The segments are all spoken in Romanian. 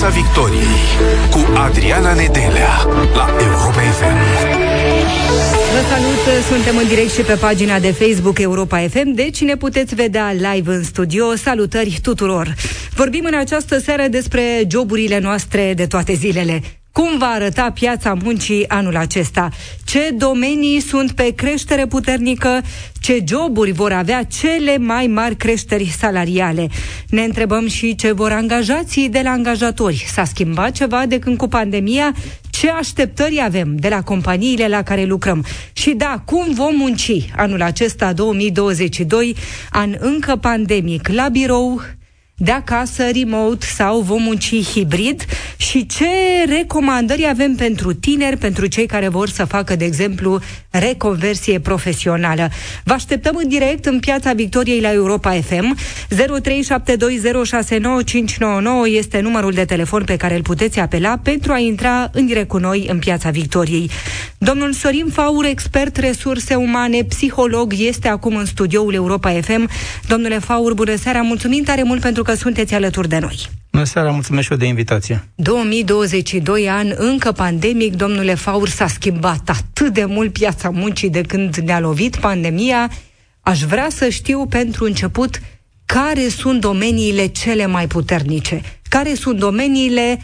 Piața Victoriei cu Adriana Nedelea la Europa FM. Vă salut, suntem în direct și pe pagina de Facebook Europa FM, deci ne puteți vedea live în studio. Salutări tuturor! Vorbim în această seară despre joburile noastre de toate zilele. Cum va arăta piața muncii anul acesta? Ce domenii sunt pe creștere puternică? Ce joburi vor avea cele mai mari creșteri salariale? Ne întrebăm și ce vor angajații de la angajatori. S-a schimbat ceva de când cu pandemia? Ce așteptări avem de la companiile la care lucrăm? Și da, cum vom munci anul acesta 2022, an încă pandemic, la birou, de acasă, remote sau vom munci hibrid și ce recomandări avem pentru tineri, pentru cei care vor să facă, de exemplu, reconversie profesională. Vă așteptăm în direct în Piața Victoriei la Europa FM. 0372069599 este numărul de telefon pe care îl puteți apela pentru a intra în direct cu noi în Piața Victoriei. Domnul Sorin Faur, expert resurse umane, psiholog, este acum în studioul Europa FM. Domnule Faur, bună seara, mulțumim tare mult pentru că sunteți alături de noi. Bună seara, mulțumesc și eu de invitație. 2022 ani, încă pandemic, domnule Faur, s-a schimbat atât de mult piața muncii de când ne-a lovit pandemia. Aș vrea să știu pentru început care sunt domeniile cele mai puternice, care sunt domeniile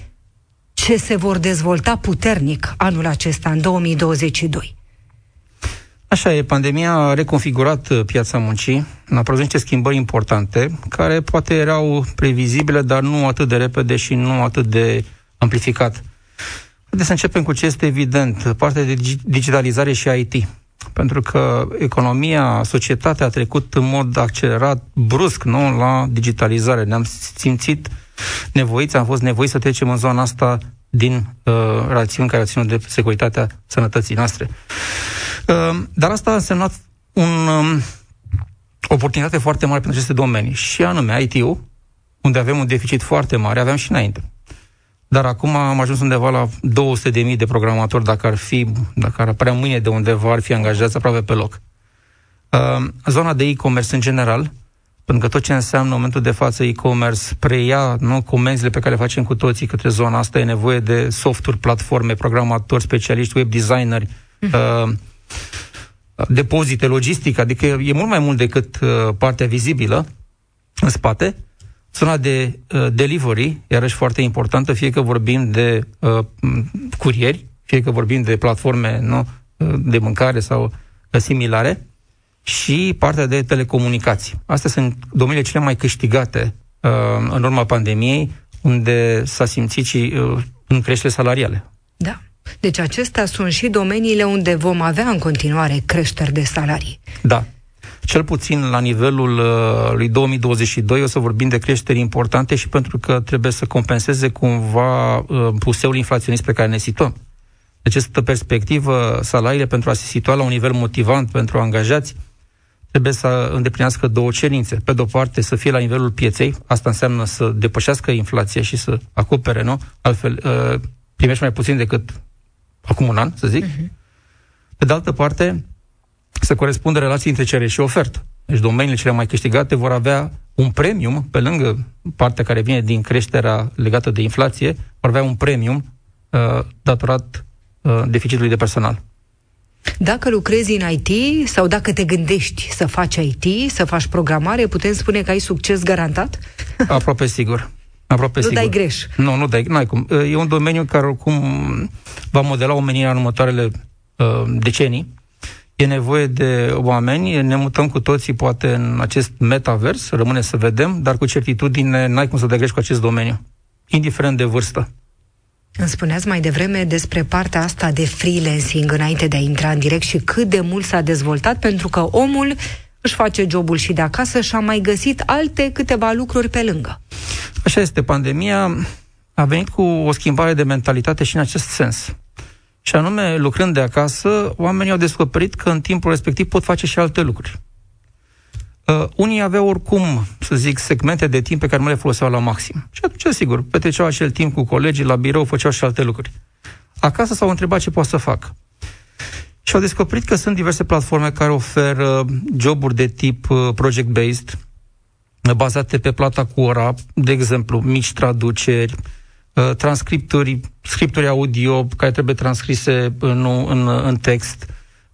ce se vor dezvolta puternic anul acesta, în 2022. Așa e, pandemia a reconfigurat uh, piața muncii, a produs niște schimbări importante, care poate erau previzibile, dar nu atât de repede și nu atât de amplificat. Haideți să începem cu ce este evident, partea de digitalizare și IT. Pentru că economia, societatea a trecut în mod accelerat, brusc, nu, la digitalizare. Ne-am simțit nevoiți, am fost nevoiți să trecem în zona asta din uh, rațiuni care ținut de securitatea sănătății noastre. Uh, dar asta a însemnat un, um, oportunitate foarte mare pentru aceste domenii. Și anume IT-ul, unde avem un deficit foarte mare, aveam și înainte. Dar acum am ajuns undeva la 200.000 de programatori, dacă ar fi, dacă ar apărea mâine de undeva, ar fi angajați aproape pe loc. Uh, zona de e-commerce în general, pentru că tot ce înseamnă în momentul de față e-commerce preia nu, comenzile pe care le facem cu toții către zona asta, e nevoie de softuri, platforme, programatori, specialiști, web designeri, uh-huh. uh, depozite, logistică, adică e mult mai mult decât uh, partea vizibilă în spate. Zona de uh, delivery, iarăși foarte importantă, fie că vorbim de uh, curieri, fie că vorbim de platforme nu, uh, de mâncare sau uh, similare, și partea de telecomunicații. Astea sunt domeniile cele mai câștigate uh, în urma pandemiei, unde s-a simțit și uh, în creștere salariale. Da. Deci acestea sunt și domeniile unde vom avea în continuare creșteri de salarii. Da. Cel puțin la nivelul uh, lui 2022 o să vorbim de creșteri importante și pentru că trebuie să compenseze cumva uh, puseul inflaționist pe care ne situăm. Deci, această perspectivă, salariile pentru a se situa la un nivel motivant pentru angajați trebuie să îndeplinească două cerințe. Pe de-o parte, să fie la nivelul pieței, asta înseamnă să depășească inflația și să acopere, nu? Altfel, uh, primești mai puțin decât acum un an, să zic. Uh-huh. Pe de altă parte, să corespundă relații între cerere și ofertă. Deci domeniile cele mai câștigate vor avea un premium, pe lângă partea care vine din creșterea legată de inflație, vor avea un premium uh, datorat uh, deficitului de personal. Dacă lucrezi în IT sau dacă te gândești să faci IT, să faci programare, putem spune că ai succes garantat? Aproape sigur. Aproape nu sigur. dai greș. Nu, nu dai, n-ai cum. E un domeniu care oricum va modela omenirea în următoarele uh, decenii. E nevoie de oameni, ne mutăm cu toții poate în acest metavers, rămâne să vedem, dar cu certitudine n-ai cum să dai greș cu acest domeniu, indiferent de vârstă. Îmi spuneați mai devreme despre partea asta de freelancing înainte de a intra în direct și cât de mult s-a dezvoltat, pentru că omul își face jobul și de acasă și a mai găsit alte câteva lucruri pe lângă. Așa este, pandemia a venit cu o schimbare de mentalitate și în acest sens. Și anume, lucrând de acasă, oamenii au descoperit că în timpul respectiv pot face și alte lucruri. Uh, unii aveau oricum, să zic, segmente de timp pe care nu le foloseau la maxim. Și atunci, sigur, petreceau acel timp cu colegii, la birou, făceau și alte lucruri. Acasă s-au întrebat ce pot să fac. Și au descoperit că sunt diverse platforme care oferă joburi de tip uh, project-based, bazate pe plata cu ora, de exemplu, mici traduceri, uh, transcripturi, scripturi audio care trebuie transcrise în, în, în text.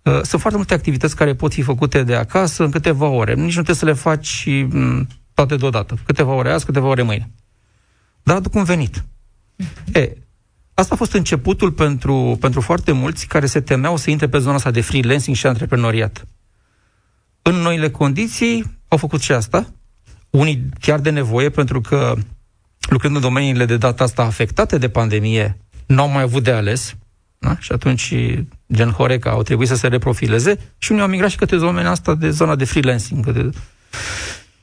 Uh, sunt foarte multe activități care pot fi făcute de acasă în câteva ore. Nici nu trebuie să le faci mm, toate deodată. Câteva ore azi, câteva ore mâine. Dar aduc un venit. E, asta a fost începutul pentru, pentru foarte mulți care se temeau să intre pe zona asta de freelancing și antreprenoriat. În noile condiții au făcut și asta, unii chiar de nevoie, pentru că lucrând în domeniile de data asta afectate de pandemie, n-au mai avut de ales, da? și atunci gen Horeca au trebuit să se reprofileze și unii au migrat și către zona asta de zona de freelancing. De...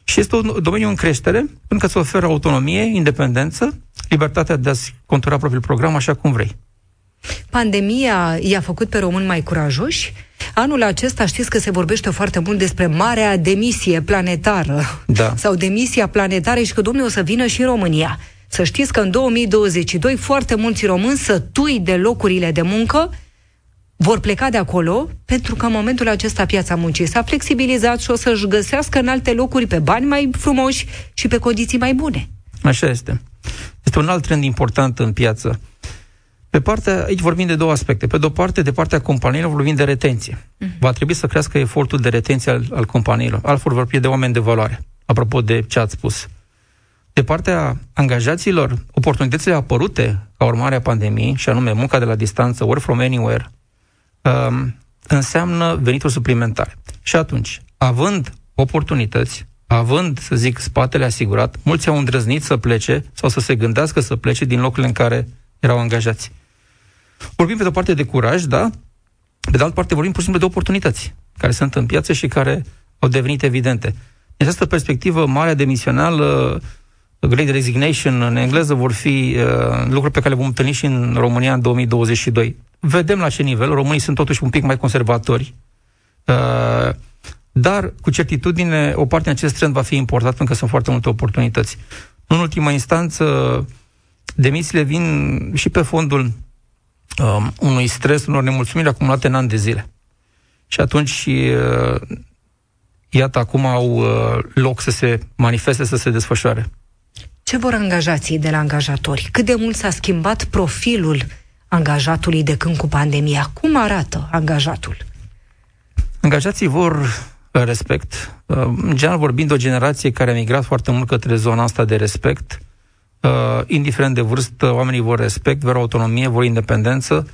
Și este un domeniu în creștere, pentru că îți oferă autonomie, independență, libertatea de a-ți contura propriul program așa cum vrei. Pandemia i-a făcut pe români mai curajoși? Anul acesta știți că se vorbește foarte mult despre marea demisie planetară da. sau demisia planetară și că domnul o să vină și în România. Să știți că în 2022 foarte mulți români sătui de locurile de muncă vor pleca de acolo pentru că în momentul acesta piața muncii s-a flexibilizat și o să-și găsească în alte locuri pe bani mai frumoși și pe condiții mai bune. Așa este. Este un alt trend important în piață. Pe partea, aici vorbim de două aspecte. Pe de o parte, de partea companiilor vorbim de retenție. Uh-huh. Va trebui să crească efortul de retenție al, al companiilor. Altfel vor pierde oameni de valoare. Apropo de ce ați spus. De partea angajaților, oportunitățile apărute ca urmare a pandemiei, și anume munca de la distanță, work from anywhere, um, înseamnă venituri suplimentare. Și atunci, având oportunități, având, să zic, spatele asigurat, mulți au îndrăznit să plece sau să se gândească să plece din locurile în care erau angajați. Vorbim pe de o parte de curaj, da? Pe de altă parte vorbim pur și simplu de oportunități care sunt în piață și care au devenit evidente. În această perspectivă, marea demisională, Great Resignation în engleză, vor fi uh, lucruri pe care le vom întâlni și în România în 2022. Vedem la ce nivel. Românii sunt totuși un pic mai conservatori. Uh, dar, cu certitudine, o parte din acest trend va fi important pentru că sunt foarte multe oportunități. În ultima instanță, demisiile vin și pe fondul um, unui stres, unor nemulțumiri acumulate în ani de zile. Și atunci, uh, iată, acum au uh, loc să se manifeste, să se desfășoare. Ce vor angajații de la angajatori? Cât de mult s-a schimbat profilul angajatului de când cu pandemia? Cum arată angajatul? Angajații vor respect. Uh, în general vorbind, o generație care a migrat foarte mult către zona asta de respect, uh, indiferent de vârstă, oamenii vor respect, vor autonomie, vor independență,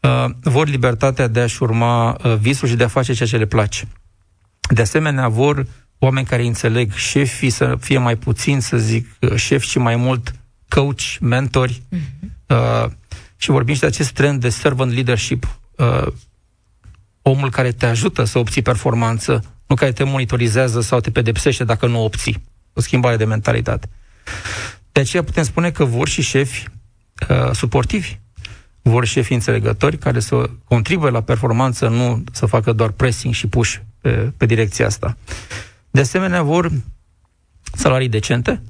uh, vor libertatea de a-și urma uh, visul și de a face ceea ce le place. De asemenea, vor oameni care înțeleg șefii să fie mai puțin, să zic, uh, șef și mai mult coach, mentori. Uh-huh. Uh, și vorbim și de acest trend de servant leadership. Uh, omul care te ajută să obții performanță, nu care te monitorizează sau te pedepsește dacă nu obții. O schimbare de mentalitate. De aceea putem spune că vor și șefi uh, suportivi, vor șefi înțelegători care să contribuie la performanță, nu să facă doar pressing și push pe, pe direcția asta. De asemenea, vor salarii decente,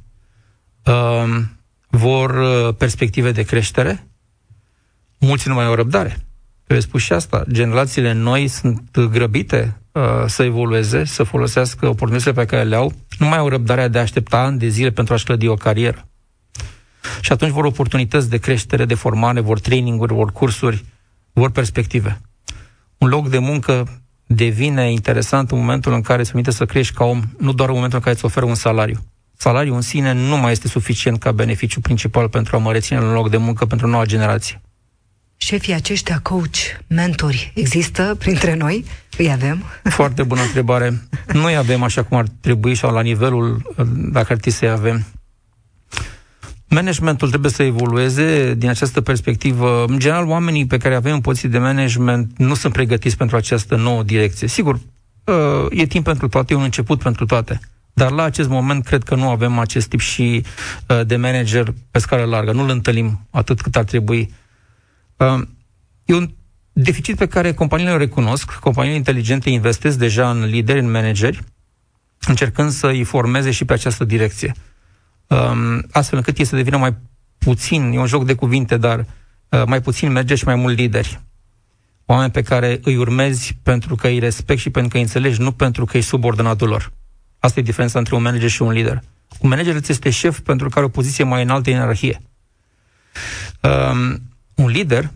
uh, vor uh, perspective de creștere, mulți nu mai au răbdare. Eu spus și asta, generațiile noi sunt grăbite uh, să evolueze, să folosească oportunitățile pe care le au, nu mai au răbdarea de a aștepta ani de zile pentru a-și clădi o carieră. Și atunci vor oportunități de creștere, de formare, vor traininguri, vor cursuri, vor perspective. Un loc de muncă devine interesant în momentul în care se permite să crești ca om, nu doar în momentul în care îți oferă un salariu. Salariul în sine nu mai este suficient ca beneficiu principal pentru a mă reține un loc de muncă pentru noua generație. Șefii aceștia, coach, mentori, există printre noi? Îi avem? Foarte bună întrebare. Nu îi avem așa cum ar trebui sau la nivelul dacă ar trebui să-i avem. Managementul trebuie să evolueze din această perspectivă. În general, oamenii pe care avem în poziții de management nu sunt pregătiți pentru această nouă direcție. Sigur, e timp pentru toate, e un început pentru toate. Dar la acest moment cred că nu avem acest tip și de manager pe scară largă. Nu-l întâlnim atât cât ar trebui. E un deficit pe care companiile îl recunosc. Companiile inteligente investesc deja în lideri, în manageri, încercând să îi formeze și pe această direcție. Um, astfel încât ei să devină mai puțin, e un joc de cuvinte, dar uh, mai puțin merge și mai mult lideri. Oameni pe care îi urmezi pentru că îi respect și pentru că îi înțelegi, nu pentru că ești subordinatul lor. Asta e diferența între un manager și un lider. Un manager îți este șef pentru că are o poziție mai înaltă în ierarhie. Um, un lider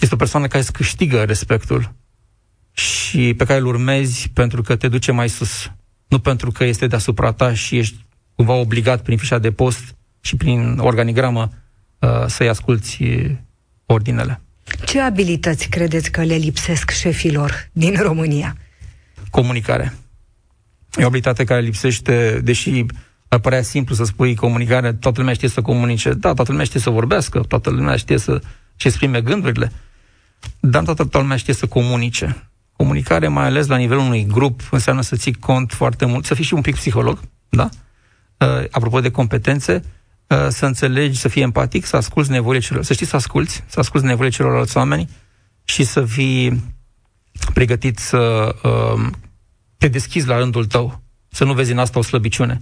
este o persoană care îți câștigă respectul și pe care îl urmezi pentru că te duce mai sus, nu pentru că este deasupra ta și ești cumva obligat prin fișa de post și prin organigramă uh, să-i asculți ordinele. Ce abilități credeți că le lipsesc șefilor din România? Comunicare. E o abilitate care lipsește, deși ar părea simplu să spui comunicare, toată lumea știe să comunice, da, toată lumea știe să vorbească, toată lumea știe să și exprime gândurile, dar toată, toată lumea știe să comunice. Comunicare, mai ales la nivelul unui grup, înseamnă să ții cont foarte mult, să fii și un pic psiholog, da? Uh, apropo de competențe, uh, să înțelegi, să fii empatic, să asculți nevoile celor, să știi să asculți, să asculți nevoile celorlalți oameni și să fii pregătit să uh, te deschizi la rândul tău, să nu vezi în asta o slăbiciune.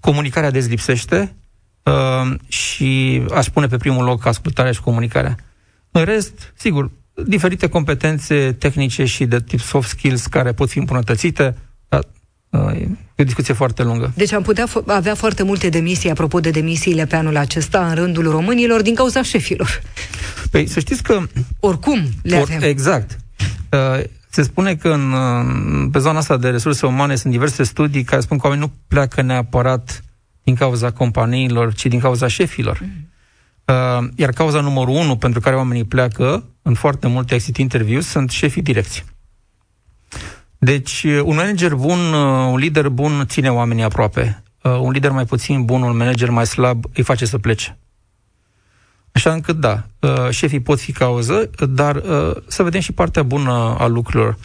Comunicarea dezlipsește uh, și aș pune pe primul loc ascultarea și comunicarea. În rest, sigur, diferite competențe tehnice și de tip soft skills care pot fi îmbunătățite, dar uh, E o discuție foarte lungă. Deci am putea f- avea foarte multe demisii, apropo de demisiile pe anul acesta, în rândul românilor, din cauza șefilor. Păi să știți că... Oricum le or, avem. Exact. Uh, se spune că în, pe zona asta de resurse umane sunt diverse studii care spun că oamenii nu pleacă neapărat din cauza companiilor, ci din cauza șefilor. Mm. Uh, iar cauza numărul unu pentru care oamenii pleacă în foarte multe exit interviews sunt șefii direcții. Deci, uh, un manager bun, uh, un lider bun ține oamenii aproape. Uh, un lider mai puțin bun, un manager mai slab, îi face să plece. Așa încât, da, uh, șefii pot fi cauză, dar uh, să vedem și partea bună a lucrurilor.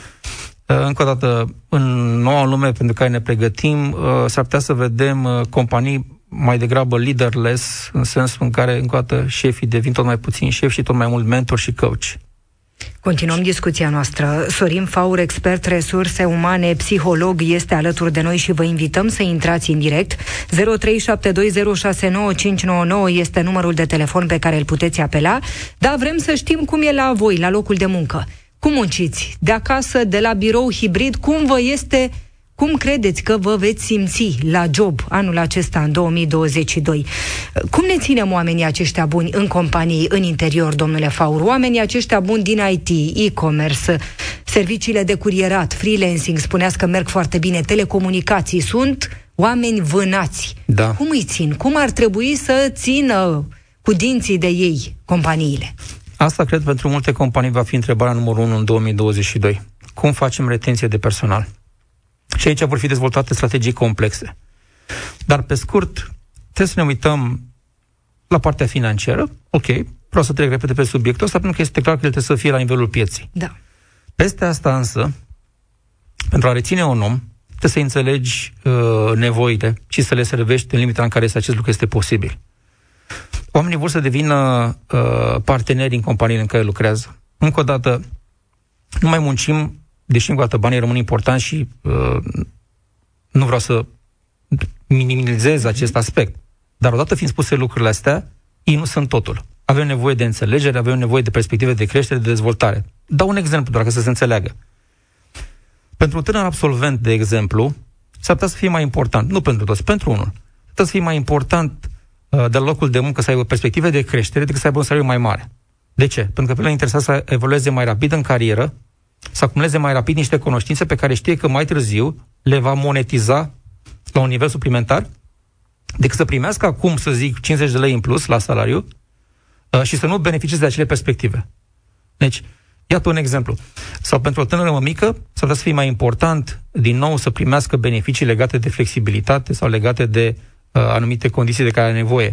Uh, încă o dată, în noua lume pentru care ne pregătim, s-ar putea să vedem companii mai degrabă leaderless, în sensul în care, încă o dată, șefii devin tot mai puțin șefi și tot mai mult mentor și coach. Continuăm discuția noastră. Sorin Faur, expert resurse umane, psiholog, este alături de noi și vă invităm să intrați în direct. 0372069599 este numărul de telefon pe care îl puteți apela. Da, vrem să știm cum e la voi, la locul de muncă. Cum munciți? De acasă, de la birou hibrid, cum vă este cum credeți că vă veți simți la job anul acesta, în 2022? Cum ne ținem oamenii aceștia buni în companii, în interior, domnule Faur? Oamenii aceștia buni din IT, e-commerce, serviciile de curierat, freelancing, spuneați că merg foarte bine, telecomunicații, sunt oameni vânați. Da. Cum îi țin? Cum ar trebui să țină cu dinții de ei companiile? Asta, cred, pentru multe companii va fi întrebarea numărul 1 în 2022. Cum facem retenție de personal? Și aici vor fi dezvoltate strategii complexe. Dar, pe scurt, trebuie să ne uităm la partea financiară. Ok, vreau să trec repede pe subiectul ăsta, pentru că este clar că el trebuie să fie la nivelul pieții. Da. Peste asta însă, pentru a reține un om, trebuie să înțelegi uh, nevoile și să le servești în limita în care acest lucru este posibil. Oamenii vor să devină uh, parteneri în companiile în care lucrează. Încă o dată, nu mai muncim deși încă o dată banii rămân importanti și uh, nu vreau să minimizez acest aspect. Dar odată fiind spuse lucrurile astea, ei nu sunt totul. Avem nevoie de înțelegere, avem nevoie de perspective de creștere, de dezvoltare. Dau un exemplu, doar ca să se înțeleagă. Pentru un tânăr absolvent, de exemplu, s-ar putea să fie mai important, nu pentru toți, pentru unul, s-ar putea să fie mai important uh, de la locul de muncă să aibă perspective de creștere decât să aibă un salariu mai mare. De ce? Pentru că pe el interesat să evolueze mai rapid în carieră, să acumuleze mai rapid niște cunoștințe pe care știe că mai târziu le va monetiza la un nivel suplimentar, decât să primească acum, să zic, 50 de lei în plus la salariu uh, și să nu beneficieze de acele perspective. Deci, iată un exemplu. Sau pentru o tânără mică, s-ar putea să fie mai important, din nou, să primească beneficii legate de flexibilitate sau legate de uh, anumite condiții de care are nevoie.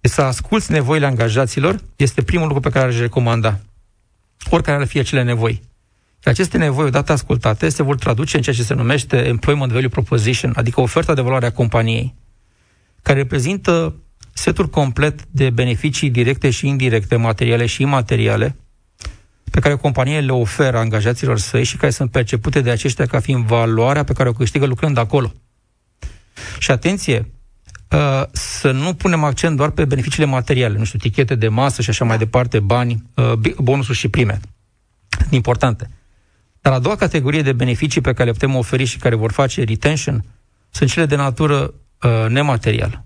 Deci să asculți nevoile angajaților este primul lucru pe care aș recomanda. Oricare ar fi acele nevoi. Și aceste nevoi, odată ascultate, se vor traduce în ceea ce se numește Employment Value Proposition, adică oferta de valoare a companiei, care reprezintă setul complet de beneficii directe și indirecte, materiale și imateriale, pe care o companie le oferă angajaților săi și care sunt percepute de aceștia ca fiind valoarea pe care o câștigă lucrând acolo. Și atenție, uh, să nu punem accent doar pe beneficiile materiale, nu știu, tichete de masă și așa mai departe, bani, uh, bonusuri și prime. Importante. Dar a doua categorie de beneficii pe care le putem oferi și care vor face retention sunt cele de natură uh, nematerială.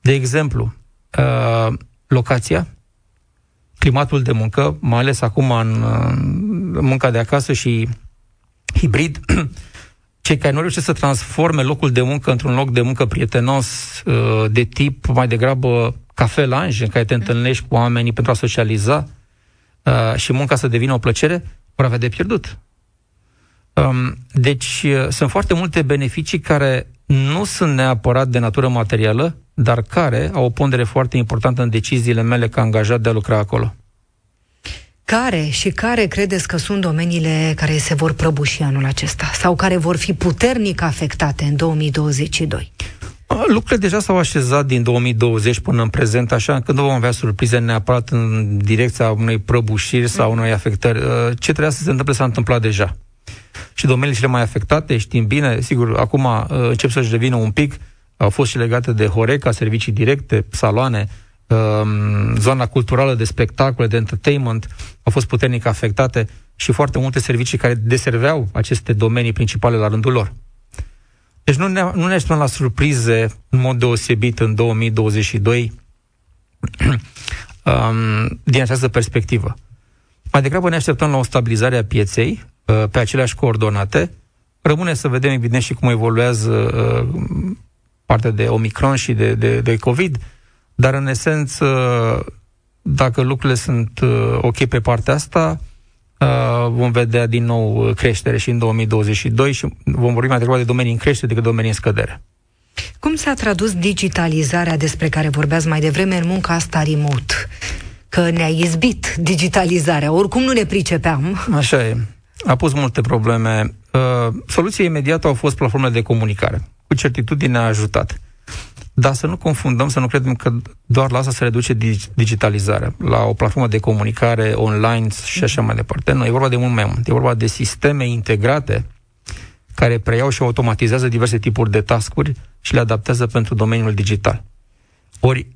De exemplu, uh, locația, climatul de muncă, mai ales acum în, în munca de acasă și hibrid, cei care nu reușesc să transforme locul de muncă într-un loc de muncă prietenos, uh, de tip mai degrabă cafelanj, în care te întâlnești cu oamenii pentru a socializa uh, și munca să devină o plăcere, vor avea de pierdut. Um, deci uh, sunt foarte multe beneficii care nu sunt neapărat de natură materială, dar care au o pondere foarte importantă în deciziile mele ca angajat de a lucra acolo. Care și care credeți că sunt domeniile care se vor prăbuși anul acesta sau care vor fi puternic afectate în 2022? Lucrurile deja s-au așezat din 2020 până în prezent, așa că nu vom avea surprize neapărat în direcția unei prăbușiri sau unei afectări. Ce trebuia să se întâmple s-a întâmplat deja. Și domeniile cele mai afectate, știm bine, sigur, acum încep să-și revină un pic, au fost și legate de Horeca, servicii directe, saloane, Um, zona culturală de spectacole, de entertainment, au fost puternic afectate și foarte multe servicii care deserveau aceste domenii principale la rândul lor. Deci nu ne, nu ne așteptăm la surprize în mod deosebit în 2022 um, din această perspectivă. Mai degrabă ne așteptăm la o stabilizare a pieței uh, pe aceleași coordonate. Rămâne să vedem, evident, și cum evoluează uh, partea de Omicron și de, de, de COVID, dar, în esență, dacă lucrurile sunt uh, ok pe partea asta, uh, vom vedea din nou creștere și în 2022 și vom vorbi mai degrabă de domenii în creștere decât domenii în scădere. Cum s-a tradus digitalizarea despre care vorbeați mai devreme în munca asta remote? Că ne-a izbit digitalizarea, oricum nu ne pricepeam. Așa e. A pus multe probleme. Uh, soluția imediată au fost platformele de comunicare. Cu certitudine a ajutat. Dar să nu confundăm, să nu credem că doar la asta se reduce digitalizarea, la o platformă de comunicare online și așa mai departe. Nu, e vorba de mult mai mult. E vorba de sisteme integrate care preiau și automatizează diverse tipuri de tascuri și le adaptează pentru domeniul digital. Ori,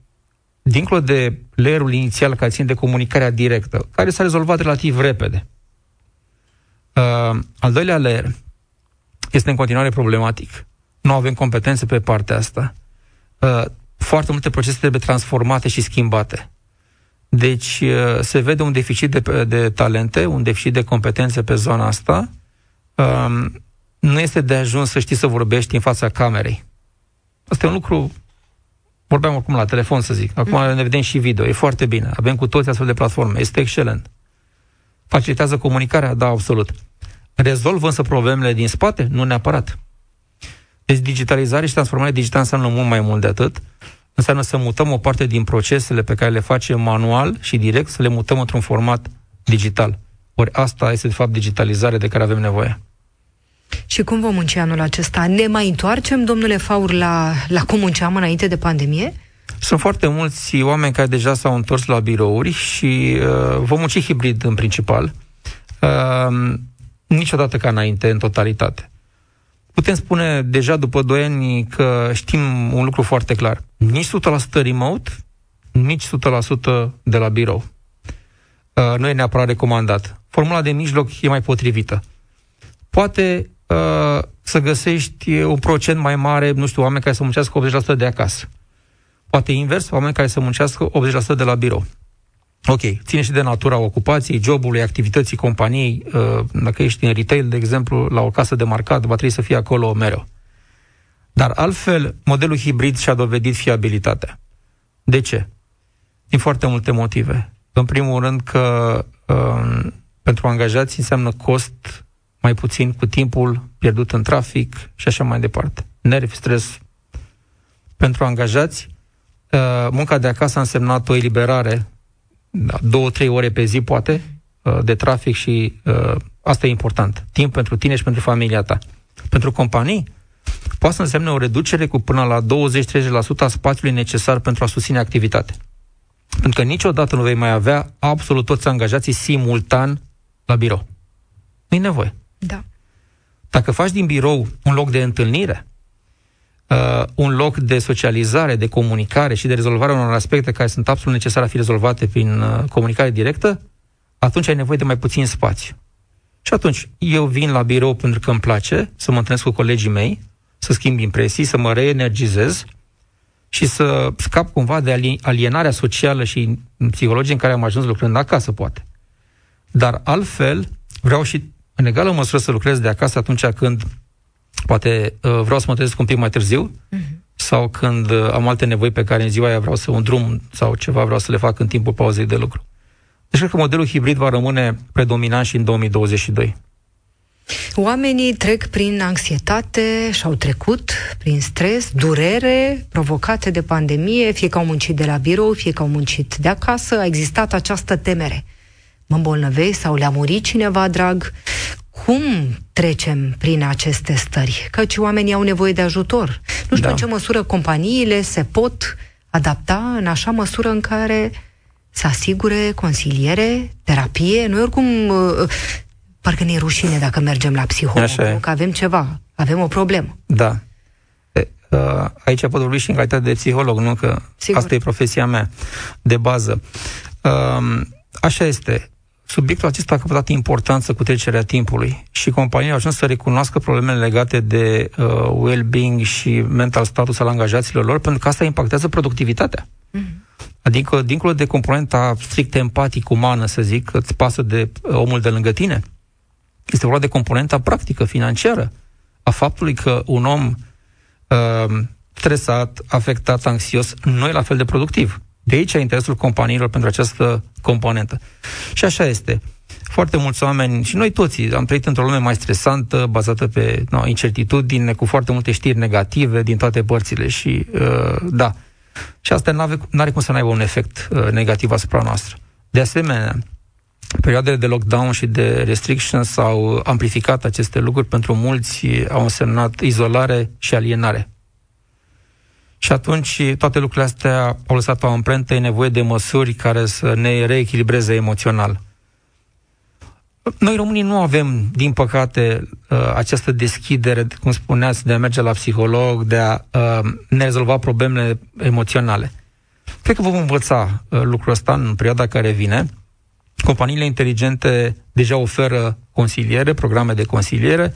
dincolo de layerul inițial care ține de comunicarea directă, care s-a rezolvat relativ repede, uh, al doilea layer este în continuare problematic. Nu avem competențe pe partea asta uh, foarte multe procese trebuie transformate și schimbate. Deci uh, se vede un deficit de, de talente, un deficit de competențe pe zona asta. Uh, nu este de ajuns să știi să vorbești în fața camerei. Asta e un lucru vorbeam acum la telefon, să zic. Acum mm. ne vedem și video. E foarte bine. Avem cu toți astfel de platforme. Este excelent. Facilitează comunicarea? Da, absolut. Rezolvă însă problemele din spate? Nu neapărat. Deci digitalizare și transformare digitală înseamnă mult mai mult de atât. Înseamnă să mutăm o parte din procesele pe care le facem manual și direct, să le mutăm într-un format digital. Ori asta este, de fapt, digitalizare de care avem nevoie. Și cum vom munci anul acesta? Ne mai întoarcem, domnule Faur, la, la cum munceam înainte de pandemie? Sunt foarte mulți oameni care deja s-au întors la birouri și uh, vom munci hibrid în principal. Uh, niciodată ca înainte, în totalitate putem spune deja după 2 ani că știm un lucru foarte clar. Nici 100% remote, nici 100% de la birou. Uh, nu e neapărat recomandat. Formula de mijloc e mai potrivită. Poate uh, să găsești un procent mai mare, nu știu, oameni care să muncească 80% de acasă. Poate invers, oameni care să muncească 80% de la birou. Ok, ține și de natura ocupației, jobului, activității companiei. Uh, dacă ești în retail, de exemplu, la o casă de marcat, va trebui să fie acolo mereu. Dar altfel, modelul hibrid și-a dovedit fiabilitatea. De ce? Din foarte multe motive. În primul rând că um, pentru angajați înseamnă cost mai puțin cu timpul pierdut în trafic și așa mai departe. Nervi, stres. Pentru angajați, uh, munca de acasă a însemnat o eliberare da, două, trei ore pe zi, poate, uh, de trafic și uh, asta e important. Timp pentru tine și pentru familia ta. Pentru companii, poate să însemne o reducere cu până la 20-30% a spațiului necesar pentru a susține activitate. Pentru că niciodată nu vei mai avea absolut toți angajații simultan la birou. Nu-i nevoie. Da. Dacă faci din birou un loc de întâlnire, uh, un loc de socializare, de comunicare și de rezolvare unor aspecte care sunt absolut necesare a fi rezolvate prin uh, comunicare directă, atunci ai nevoie de mai puțin spațiu. Și atunci, eu vin la birou pentru că îmi place să mă întâlnesc cu colegii mei, să schimb impresii, să mă reenergizez și să scap cumva de alienarea socială și psihologie în care am ajuns lucrând acasă, poate. Dar altfel, vreau și în egală măsură să lucrez de acasă atunci când poate uh, vreau să mă trezesc un pic mai târziu uh-huh. sau când uh, am alte nevoi pe care în ziua aia vreau să un drum sau ceva vreau să le fac în timpul pauzei de lucru. Deci cred că modelul hibrid va rămâne predominant și în 2022. Oamenii trec prin anxietate și-au trecut prin stres, durere provocate de pandemie, fie că au muncit de la birou, fie că au muncit de acasă, a existat această temere. Mă îmbolnăvesc sau le-a murit cineva drag? Cum trecem prin aceste stări? Căci oamenii au nevoie de ajutor. Nu știu da. în ce măsură companiile se pot adapta în așa măsură în care să asigure consiliere, terapie. Noi oricum uh, parcă ne e rușine dacă mergem la psiholog, că avem ceva, avem o problemă. Da. Uh, aici pot vorbi și în calitate de psiholog, nu? Că Sigur. asta e profesia mea de bază. Uh, așa este. Subiectul acesta a căpătat importanță cu trecerea timpului și companiile au ajuns să recunoască problemele legate de uh, well-being și mental status al angajaților lor, pentru că asta impactează productivitatea. Mm-hmm. Adică, dincolo de componenta strict empatic umană, să zic, îți pasă de uh, omul de lângă tine, este vorba de componenta practică, financiară, a faptului că un om uh, stresat, afectat, anxios, nu e la fel de productiv. De aici interesul companiilor pentru această componentă. Și așa este. Foarte mulți oameni, și noi toți, am trăit într-o lume mai stresantă, bazată pe no, incertitudine, cu foarte multe știri negative din toate părțile și uh, da. Și asta nu are cum să nu aibă un efect uh, negativ asupra noastră. De asemenea, perioadele de lockdown și de restrictions au amplificat aceste lucruri pentru mulți, au însemnat izolare și alienare. Și atunci toate lucrurile astea au lăsat o amprentă, e nevoie de măsuri care să ne reechilibreze emoțional. Noi românii nu avem, din păcate, uh, această deschidere, cum spuneați, de a merge la psiholog, de a uh, ne rezolva problemele emoționale. Cred că vom învăța uh, lucrul ăsta în perioada care vine. Companiile inteligente deja oferă consiliere, programe de consiliere.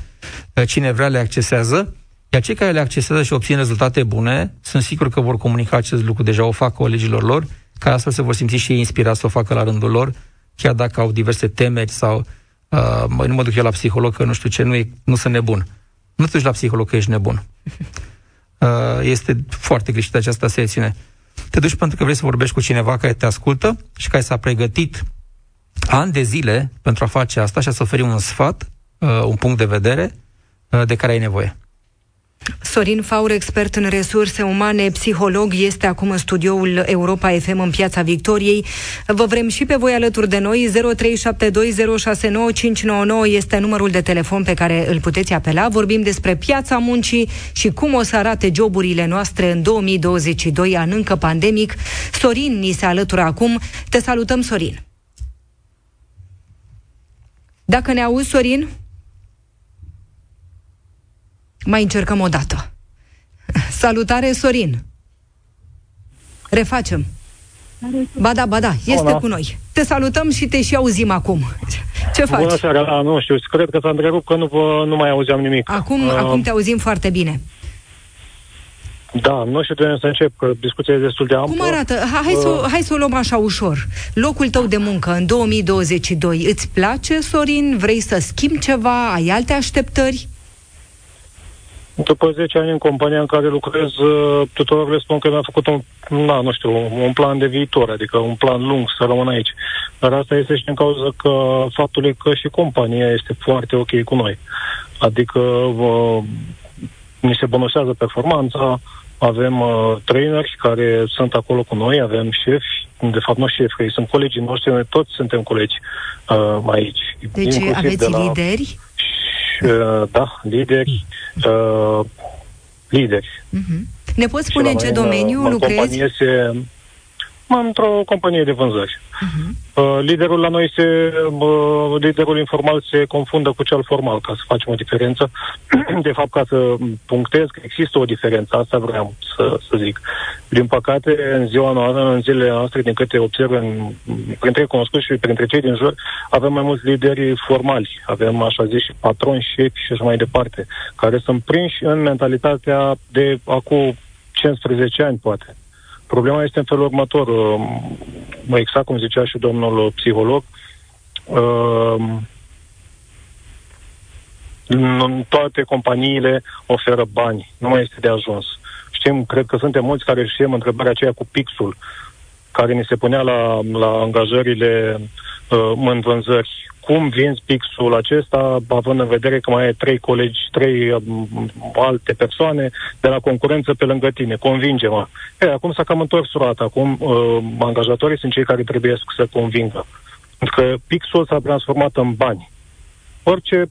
Cine vrea le accesează iar cei care le accesează și obțin rezultate bune, sunt sigur că vor comunica acest lucru, deja o fac colegilor lor, care astfel se vor simți și ei inspirați să o facă la rândul lor, chiar dacă au diverse temeri sau uh, nu mă duc eu la psiholog că nu știu ce, nu, e, nu sunt nebun. Nu te duci la psiholog că ești nebun. Uh, este foarte greșită această aserțiune. Te duci pentru că vrei să vorbești cu cineva care te ascultă și care s-a pregătit ani de zile pentru a face asta și să oferi un sfat, uh, un punct de vedere uh, de care ai nevoie. Sorin Faur, expert în resurse umane, psiholog, este acum în studioul Europa FM în Piața Victoriei. Vă vrem și pe voi alături de noi. 0372069599 este numărul de telefon pe care îl puteți apela. Vorbim despre piața muncii și cum o să arate joburile noastre în 2022, an încă pandemic. Sorin ni se alătură acum. Te salutăm, Sorin. Dacă ne auzi, Sorin? Mai încercăm o dată. Salutare, Sorin! Refacem. Ba da, ba da, este Bună. cu noi. Te salutăm și te și auzim acum. Ce faci? Bună seara, da, nu știu, cred că s-a întrerupt că nu, vă, nu mai auzeam nimic. Acum, uh, acum te auzim foarte bine. Da, nu știu de unde să încep, că discuția e destul de amplă. Cum arată? Hai, uh, să, hai să o luăm așa ușor. Locul tău de muncă în 2022, îți place, Sorin? Vrei să schimbi ceva? Ai alte așteptări? După 10 ani în compania în care lucrez, uh, tuturor le spun că mi-a făcut un, na, nu știu, un plan de viitor, adică un plan lung să rămân aici. Dar asta este și în cauza că faptul că și compania este foarte ok cu noi. Adică uh, ni se bonusează performanța, avem uh, traineri care sunt acolo cu noi, avem șefi, de fapt nu șefi, că ei sunt colegii noștri, noi toți suntem colegi uh, aici. Deci aveți de la... lideri? Uh, da, lideri, uh, lideri. Uh-huh. Ne poți spune în ce domeniu lucrezi? Se, într-o companie de vânzări. Uh-huh. Uh, liderul la noi se, uh, liderul informal se confundă cu cel formal, ca să facem o diferență. de fapt, ca să punctez că există o diferență, asta vreau să, să zic. Din păcate, în ziua noastră, în zilele noastre, din câte observ în, printre cunoscuți și printre cei din jur, avem mai mulți lideri formali. Avem, așa zis, și patroni, șefi și așa mai departe, care sunt prinși în mentalitatea de acum 15 ani, poate. Problema este în felul următor. Uh, exact cum zicea și domnul psiholog, uh, toate companiile oferă bani. Nu mai este de ajuns. Știm, cred că suntem mulți care știm întrebarea aceea cu pixul, care ni se punea la, la angajările uh, în vânzări. Cum vinzi pixul acesta, având în vedere că mai ai trei colegi, trei uh, alte persoane de la concurență pe lângă tine? Convinge-mă. E, acum s-a cam întors roata. Acum uh, angajatorii sunt cei care trebuie să convingă. Pentru că pixul s-a transformat în bani. Orice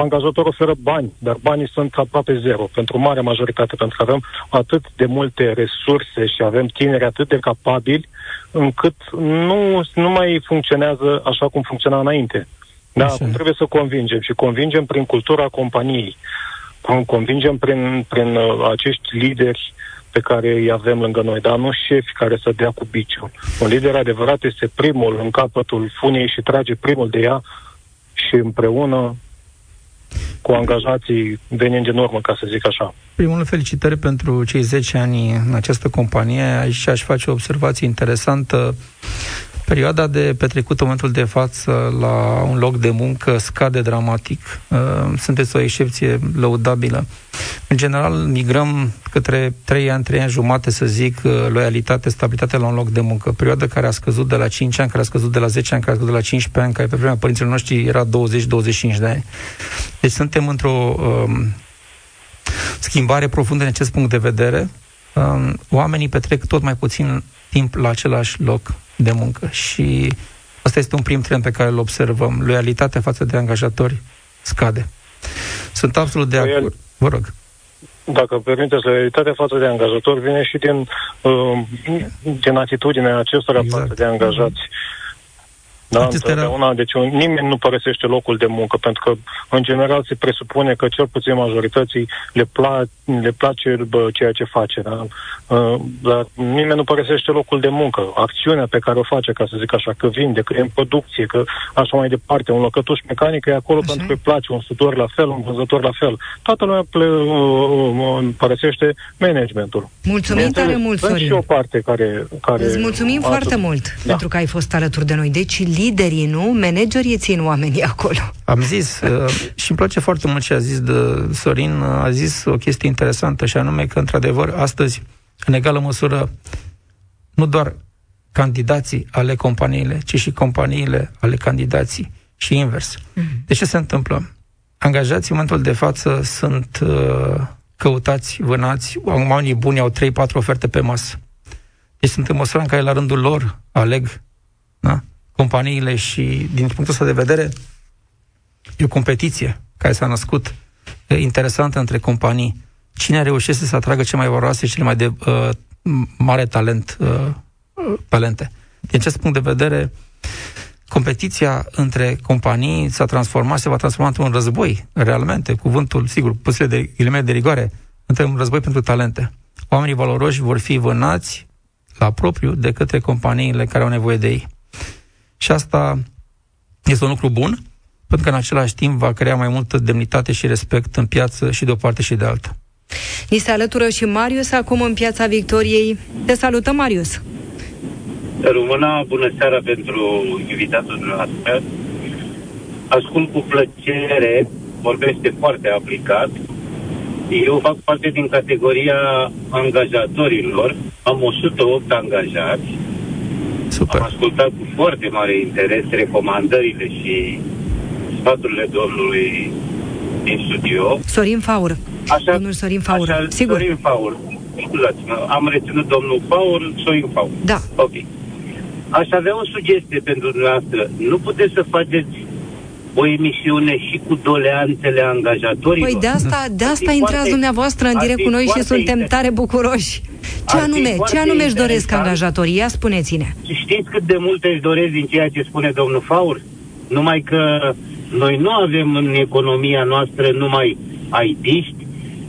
angajator oferă bani, dar banii sunt aproape zero pentru marea majoritate, pentru că avem atât de multe resurse și avem tineri atât de capabili încât nu, nu mai funcționează așa cum funcționa înainte. Da, acum trebuie să convingem și convingem prin cultura companiei, convingem prin, prin uh, acești lideri pe care îi avem lângă noi, dar nu șefi care să dea cu biciul. Un lider adevărat este primul în capătul funiei și trage primul de ea și împreună cu angajații venind în urmă, ca să zic așa. Primul felicitări pentru cei 10 ani în această companie. Aici aș face o observație interesantă. Perioada de petrecut în momentul de față la un loc de muncă scade dramatic. Uh, sunteți o excepție lăudabilă. În general, migrăm către 3 ani, 3 ani jumate, să zic, uh, loialitate, stabilitate la un loc de muncă. Perioada care a scăzut de la 5 ani, care a scăzut de la 10 ani, care a scăzut de la 15 ani, care pe vremea părinților noștri era 20-25 de ani. Deci suntem într-o um, schimbare profundă în acest punct de vedere. Um, oamenii petrec tot mai puțin timp la același loc de muncă și asta este un prim trend pe care îl observăm. Loialitatea față de angajatori scade. Sunt absolut de acord. Vă rog. Dacă permiteți, loialitatea față de angajatori vine și din, uh, din atitudinea acestora exact. față de angajați. Da, Acestea întotdeauna. Deci nimeni nu părăsește locul de muncă, pentru că, în general, se presupune că cel puțin majorității le, pla- le place bă, ceea ce face. Da? Uh, dar nimeni nu părăsește locul de muncă. Acțiunea pe care o face, ca să zic așa, că vinde, că e în producție, că așa mai departe, un locătuș mecanic e acolo așa. pentru că îi place, un sudor la fel, un vânzător la fel. Toată lumea ple- uh, uh, părăsește managementul. Mulțumim tare mult, Sorin. și o parte care... care Îți mulțumim foarte mult da. pentru că ai fost alături de noi. Deci, liderii, nu? Managerii țin oamenii acolo. Am zis, uh, și îmi place foarte mult ce a zis de Sorin, uh, a zis o chestie interesantă și anume că, într-adevăr, astăzi, în egală măsură, nu doar candidații ale companiile, ci și companiile ale candidații și invers. Mm-hmm. De ce se întâmplă? Angajații în momentul de față sunt uh, căutați, vânați, oamenii buni au 3-4 oferte pe masă. Deci sunt în măsura în care la rândul lor aleg da? Companiile și, din punctul ăsta de vedere, e o competiție care s-a născut interesantă între companii. Cine reușește să atragă cele mai valoroase și cele mai de uh, mare talent, uh, talente. Din acest punct de vedere, competiția între companii s-a transformat, se va transforma într-un război, realmente, cuvântul, sigur, pusele de ghilimele de rigoare, între un război pentru talente. Oamenii valoroși vor fi vânați la propriu de către companiile care au nevoie de ei. Și asta este un lucru bun, pentru că în același timp va crea mai multă demnitate și respect în piață și de o parte și de alta. Ni se alătură și Marius acum în Piața Victoriei. Te salutăm, Marius! Româna, bună seara pentru invitatul dumneavoastră. Ascult cu plăcere, vorbește foarte aplicat. Eu fac parte din categoria angajatorilor, am 108 angajați, Super. Am ascultat cu foarte mare interes recomandările și sfaturile domnului din studio. Sorin Faur. Așa, domnul Sorin Faur. Așa, Sigur. Sorin Faur. Scuzați-mă, am reținut domnul Faur, Sorin Faur. Da. Ok. Aș avea o sugestie pentru dumneavoastră. Nu puteți să faceți o emisiune și cu doleanțele angajatorilor. Păi de asta, de asta intrați foarte, dumneavoastră în direct cu noi și suntem inter... tare bucuroși. Ce anume, ce anume își doresc angajatorii? Ia spuneți-ne. Știți cât de multe își doresc din ceea ce spune domnul Faur? Numai că noi nu avem în economia noastră numai IT-ști,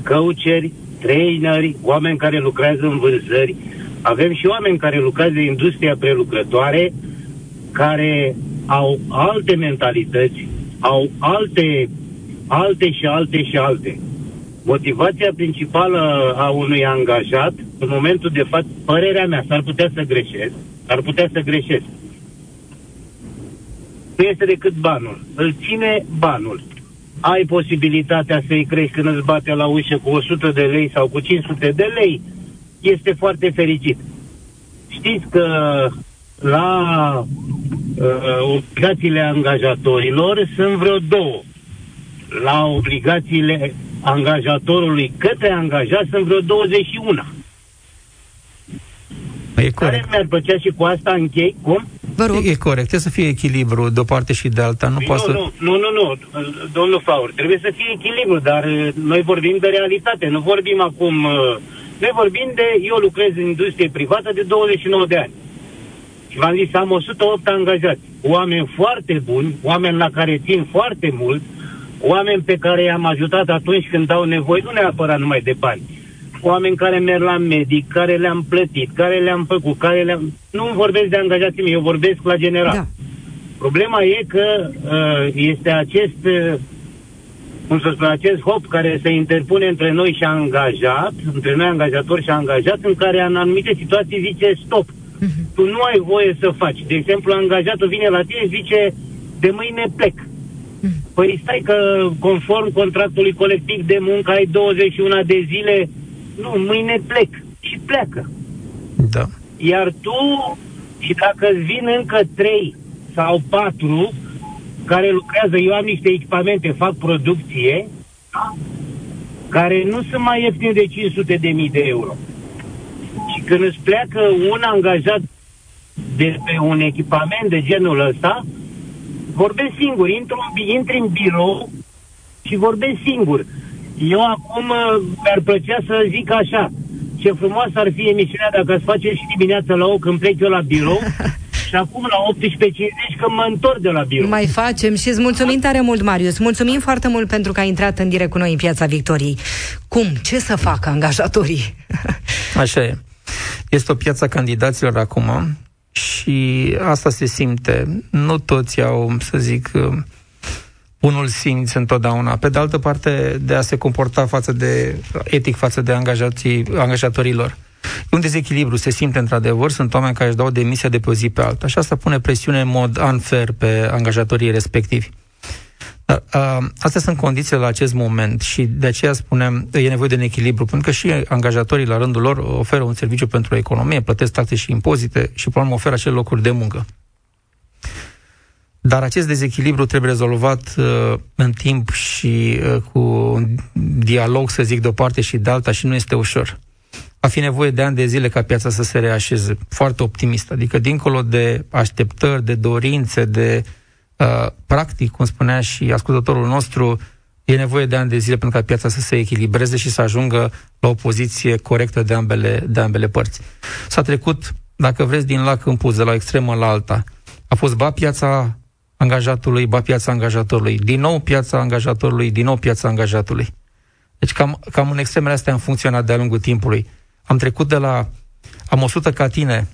coacheri, traineri, oameni care lucrează în vânzări. Avem și oameni care lucrează în industria prelucrătoare, care au alte mentalități, au alte, alte și alte și alte. Motivația principală a unui angajat în momentul de față, părerea mea, s-ar putea să greșesc, ar putea să greșesc. Nu este decât banul. Îl ține banul. Ai posibilitatea să-i crești când îți bate la ușă cu 100 de lei sau cu 500 de lei, este foarte fericit. Știți că la uh, obligațiile angajatorilor sunt vreo două. La obligațiile angajatorului către angajat sunt vreo 21. E corect. Care mi-ar plăcea și cu asta închei, cum? Vă rog. E corect, trebuie să fie echilibru de o parte și de alta. Nu, Păi poate nu, să... nu, nu, nu, nu, domnul Faur, trebuie să fie echilibru, dar uh, noi vorbim de realitate, nu vorbim acum, uh, noi vorbim de, eu lucrez în industrie privată de 29 de ani. Și v-am zis, am 108 angajați, oameni foarte buni, oameni la care țin foarte mult, oameni pe care i-am ajutat atunci când au nevoie, nu neapărat numai de bani, oameni care merg la medic, care le-am plătit, care le-am făcut, care le-am... Nu vorbesc de angajații mei, eu vorbesc la general. Da. Problema e că uh, este acest, uh, cum să spun, acest hop care se interpune între noi și angajat, între noi angajator și angajat, în care în anumite situații zice stop. Mhm. Tu nu ai voie să faci. De exemplu, angajatul vine la tine și zice de mâine plec. Mhm. Păi stai că conform contractului colectiv de muncă ai 21 de zile, nu, mâine plec. Și pleacă. Da. Iar tu, și dacă îți vin încă trei sau patru care lucrează, eu am niște echipamente, fac producție, care nu sunt mai ieftine de 500 de mii de euro. Și când îți pleacă un angajat de pe un echipament de genul ăsta, vorbesc singur, intru, în- intri în birou și vorbesc singur. Eu acum uh, mi-ar plăcea să zic așa, ce frumoasă ar fi emisiunea dacă ați face și dimineața la 8 când plec eu la birou și acum la 18.50 când mă întorc de la birou. Mai facem și îți mulțumim tare mult, Marius. Mulțumim foarte mult pentru că ai intrat în direct cu noi în Piața Victoriei. Cum? Ce să facă angajatorii? Așa e. Este o piață a candidaților acum și asta se simte. Nu toți au, să zic, unul simț întotdeauna. Pe de altă parte, de a se comporta față de, etic față de angajații, angajatorilor. E un dezechilibru, se simte într-adevăr, sunt oameni care își dau demisia de pe o zi pe alta și asta pune presiune în mod unfair pe angajatorii respectivi. Dar uh, astea sunt condițiile la acest moment și de aceea spunem e nevoie de un echilibru, pentru că și angajatorii la rândul lor oferă un serviciu pentru economie, plătesc taxe și impozite și până la urmă oferă acele locuri de muncă. Dar acest dezechilibru trebuie rezolvat uh, în timp și uh, cu un dialog, să zic, de o parte și de alta și nu este ușor. Va fi nevoie de ani de zile ca piața să se reașeze. Foarte optimist. Adică dincolo de așteptări, de dorințe, de uh, practic, cum spunea și ascultătorul nostru, e nevoie de ani de zile pentru ca piața să se echilibreze și să ajungă la o poziție corectă de ambele, de ambele părți. S-a trecut, dacă vreți, din lac în puz, de la o extremă la alta. A fost ba piața angajatului, ba piața angajatorului, din nou piața angajatorului, din nou piața angajatului. Deci cam, cam în extremele astea am funcționat de-a lungul timpului. Am trecut de la am 100 ca tine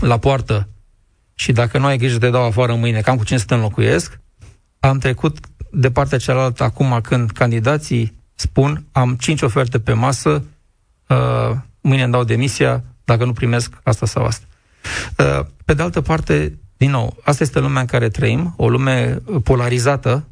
la poartă și dacă nu ai grijă te dau afară mâine, cam cu cine să te înlocuiesc, am trecut de partea cealaltă acum când candidații spun am cinci oferte pe masă, uh, mâine îmi dau demisia, dacă nu primesc asta sau asta. Uh, pe de altă parte, din nou, asta este lumea în care trăim, o lume polarizată,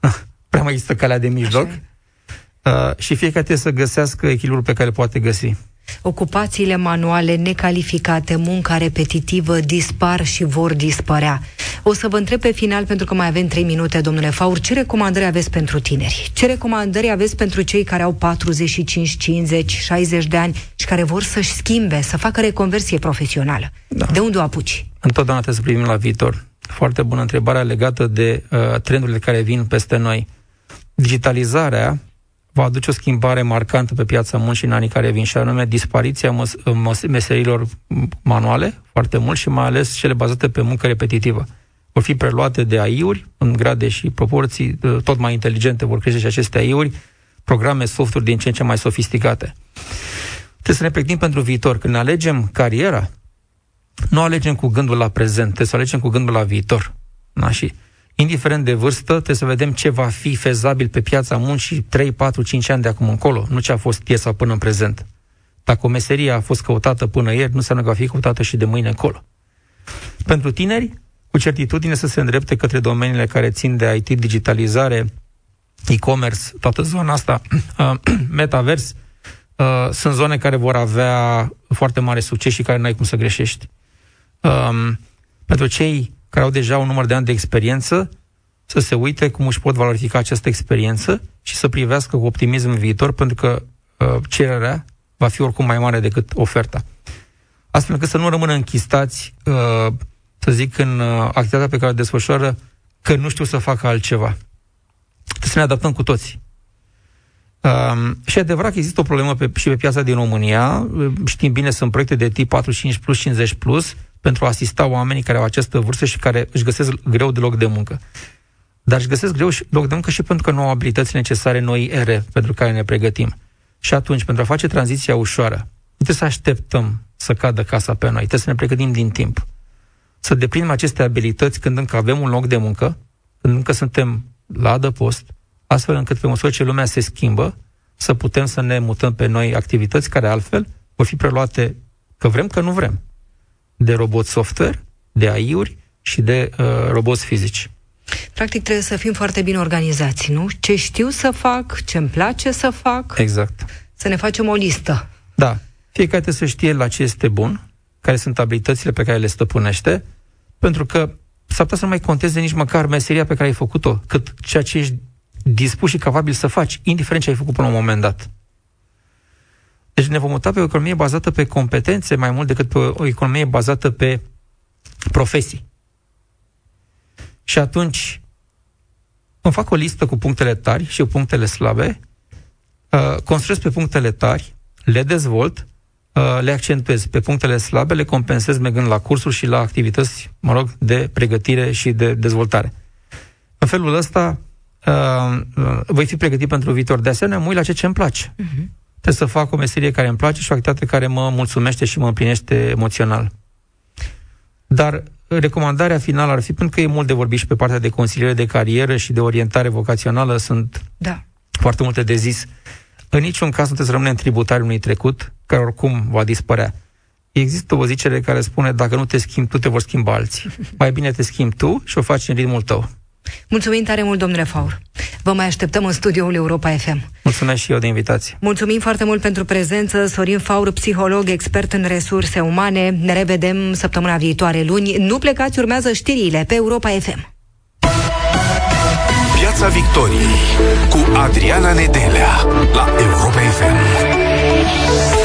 prea mai există calea de mijloc, uh, și fiecare trebuie să găsească echilibrul pe care îl poate găsi. Ocupațiile manuale necalificate, munca repetitivă dispar și vor dispărea. O să vă întreb pe final, pentru că mai avem 3 minute, domnule Faur, ce recomandări aveți pentru tineri? Ce recomandări aveți pentru cei care au 45, 50, 60 de ani și care vor să-și schimbe, să facă reconversie profesională? Da. De unde o apuci? Întotdeauna trebuie să privim la viitor. Foarte bună întrebare legată de uh, trendurile care vin peste noi. Digitalizarea va aduce o schimbare marcantă pe piața muncii în anii care vin și anume dispariția măs- măs- meserilor manuale, foarte mult, și mai ales cele bazate pe muncă repetitivă. Vor fi preluate de AI-uri în grade și proporții uh, tot mai inteligente, vor crește și aceste AI-uri, programe, softuri din ce în ce mai sofisticate. Trebuie să ne pregătim pentru viitor. Când ne alegem cariera, nu alegem cu gândul la prezent, trebuie să alegem cu gândul la viitor. Da? Și indiferent de vârstă, trebuie să vedem ce va fi fezabil pe piața muncii 3, 4, 5 ani de acum încolo, nu ce a fost piesa până în prezent. Dacă o meserie a fost căutată până ieri, nu înseamnă că va fi căutată și de mâine încolo. Pentru tineri, cu certitudine să se îndrepte către domeniile care țin de IT, digitalizare, e-commerce, toată zona asta, uh, metavers, uh, sunt zone care vor avea foarte mare succes și care n-ai cum să greșești. Um, pentru cei care au deja un număr de ani de experiență, să se uite cum își pot valorifica această experiență și să privească cu optimism în viitor, pentru că uh, cererea va fi oricum mai mare decât oferta. Astfel încât să nu rămână închistați, uh, să zic, în uh, activitatea pe care o desfășoară, că nu știu să facă altceva. Trebuie să ne adaptăm cu toți. Um, și adevărat că există o problemă pe, și pe piața din România. Știm bine, sunt proiecte de tip 45 plus, 50 plus, pentru a asista oamenii care au această vârstă și care își găsesc greu de loc de muncă. Dar își găsesc greu și loc de muncă și pentru că nu au abilități necesare noi ere pentru care ne pregătim. Și atunci, pentru a face tranziția ușoară, nu trebuie să așteptăm să cadă casa pe noi, trebuie să ne pregătim din timp. Să deprimim aceste abilități când încă avem un loc de muncă, când încă suntem la adăpost, astfel încât pe măsură ce lumea se schimbă, să putem să ne mutăm pe noi activități care altfel vor fi preluate, că vrem, că nu vrem, de robot software, de AI-uri și de uh, roboți fizici. Practic trebuie să fim foarte bine organizați, nu? Ce știu să fac, ce îmi place să fac. Exact. Să ne facem o listă. Da. Fiecare trebuie să știe la ce este bun, care sunt abilitățile pe care le stăpânește, pentru că s-ar putea să nu mai conteze nici măcar meseria pe care ai făcut-o, cât ceea ce ești dispus și capabil să faci, indiferent ce ai făcut până la un moment dat. Deci ne vom muta pe o economie bazată pe competențe mai mult decât pe o economie bazată pe profesii. Și atunci îmi fac o listă cu punctele tari și cu punctele slabe, uh, construiesc pe punctele tari, le dezvolt, uh, le accentuez. Pe punctele slabe le compensez mergând la cursuri și la activități, mă rog, de pregătire și de dezvoltare. În felul ăsta uh, voi fi pregătit pentru viitor. De asemenea, mă uit la ce ce îmi place. Uh-huh. Trebuie să fac o meserie care îmi place și o activitate care mă mulțumește și mă împlinește emoțional. Dar recomandarea finală ar fi, pentru că e mult de vorbit și pe partea de consiliere de carieră și de orientare vocațională, sunt da. foarte multe de zis. În niciun caz nu trebuie să rămânem tributari unui trecut, care oricum va dispărea. Există o zicere care spune, dacă nu te schimbi tu, te vor schimba alții. Mai bine te schimbi tu și o faci în ritmul tău. Mulțumim tare mult, domnule Faur. Vă mai așteptăm în studioul Europa FM. Mulțumesc și eu de invitație. Mulțumim foarte mult pentru prezență. Sorin Faur, psiholog, expert în resurse umane. Ne revedem săptămâna viitoare, luni. Nu plecați, urmează știrile pe Europa FM. Piața Victoriei cu Adriana Nedelea la Europa FM.